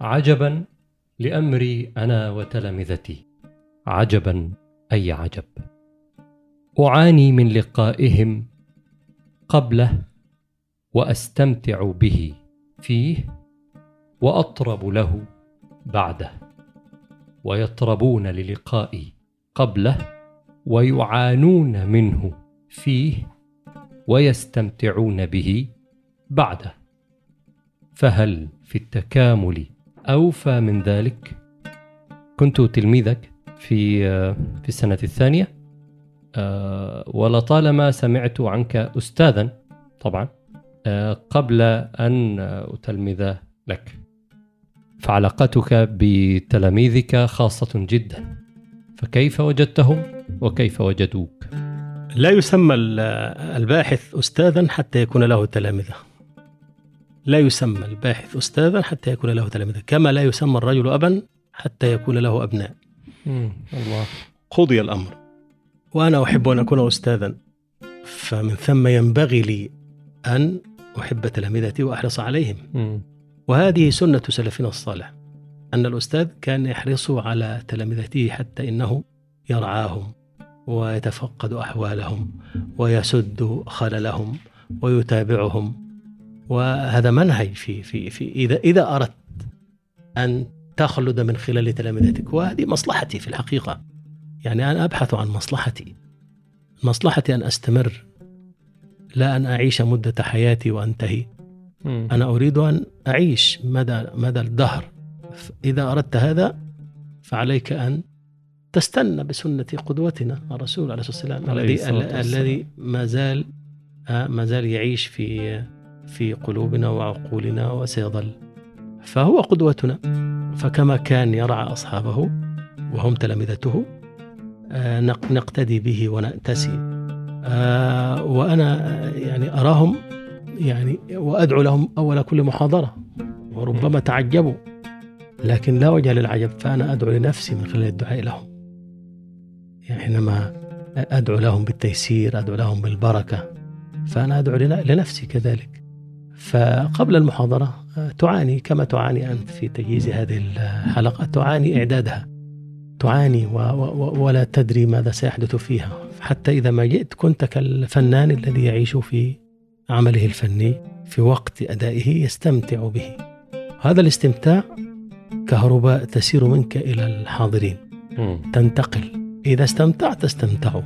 عجبا لأمري أنا وتلامذتي. عجبا أي عجب. أعاني من لقائهم قبله وأستمتع به فيه وأطرب له بعده. ويطربون للقائي قبله ويعانون منه فيه ويستمتعون به بعده. فهل في التكامل أوفى من ذلك. كنت تلميذك في في السنة الثانية. آه، ولطالما سمعت عنك استاذا طبعا آه، قبل أن أتلمذ لك. فعلاقتك بتلاميذك خاصة جدا. فكيف وجدتهم؟ وكيف وجدوك؟ لا يسمى الباحث استاذا حتى يكون له تلامذة. لا يسمى الباحث استاذا حتى يكون له تلامذه كما لا يسمى الرجل ابا حتى يكون له أبناء. الله. قضي الأمر. وأنا أحب أن أكون استاذا فمن ثم ينبغي لي أن أحب تلامذتي وأحرص عليهم. وهذه سنة سلفنا الصالح أن الأستاذ كان يحرص على تلامذته حتى إنه يرعاهم ويتفقد أحوالهم ويسد خللهم ويتابعهم. وهذا منهج في في في إذا إذا أردت أن تخلد من خلال تلامذتك وهذه مصلحتي في الحقيقة. يعني أنا أبحث عن مصلحتي. مصلحتي أن أستمر لا أن أعيش مدة حياتي وأنتهي. مم. أنا أريد أن أعيش مدى مدى الدهر. إذا أردت هذا فعليك أن تستنى بسنة قدوتنا. الرسول عليه الصلاة والسلام الذي الصلاة. الذي ما زال آه، ما زال يعيش في في قلوبنا وعقولنا وسيظل. فهو قدوتنا. فكما كان يرعى أصحابه وهم تلامذته آه، نق- نقتدي به ونأتسي. آه، وأنا آه، يعني أراهم يعني وأدعو لهم أول كل محاضرة وربما تعجبوا لكن لا وجه للعجب فأنا أدعو لنفسي من خلال الدعاء لهم. يعني حينما أدعو لهم بالتيسير أدعو لهم بالبركة فأنا أدعو لن- لنفسي كذلك. فقبل المحاضرة آه، تعاني كما تعاني أنت في تجهيز هذه الحلقة. تعاني إعدادها. تعاني و و ولا تدري ماذا سيحدث فيها. حتى إذا ما جئت كنت كالفنان الذي يعيش في عمله الفني في وقت أدائه يستمتع به. هذا الاستمتاع كهرباء تسير منك إلى الحاضرين. تنتقل. إذا استمتعت استمتعوا.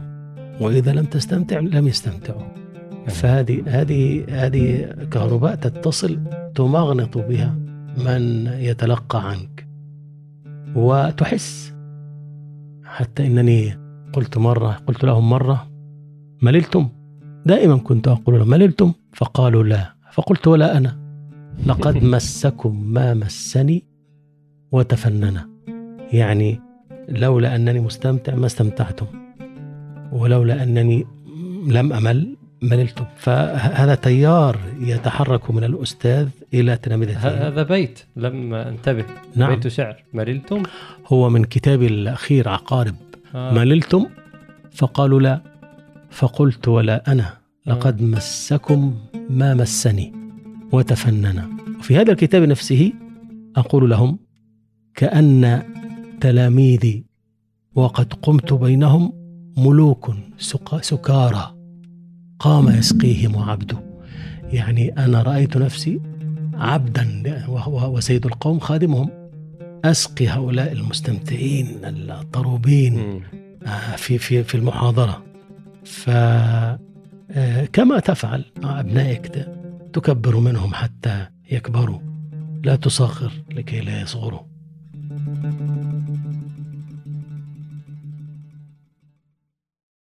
وإذا لم تستمتع لم يستمتعوا. فهذه هذه هذه كهرباء تتصل تمغنط بها من يتلقى عنك وتحس. حتى إنني قلت مرة قلت لهم مرة مللتم؟ دائما كنت أقول لهم مللتم؟ فقالوا لا. فقلت ولا أنا. لقد مسكم ما مسني وتفنن. يعني لولا أنني مستمتع ما استمتعتم. ولولا أنني لم أمل مللتم فهذا تيار يتحرك من الأستاذ إلى تلامذته هذا بيت لم انتبه. نعم. بيت شعر. مللتم هو من كتابي الأخير عقارب. آه. مللتم فقالوا لا. فقلت ولا أنا. لقد مسكم ما مسني وتفنن. وفي هذا الكتاب نفسه أقول لهم كأن تلاميذي وقد قمت بينهم ملوك سكارى. قام يسقيهم عبده. يعني أنا رأيت نفسي عبدا وهو وسيد القوم خادمهم. أسقي هؤلاء المستمتعين الطروبين. آه، في في في المحاضرة. ف آه، كما تفعل مع أبنائك ت- تكبر منهم حتى يكبروا. لا تصغر لكي لا يصغروا.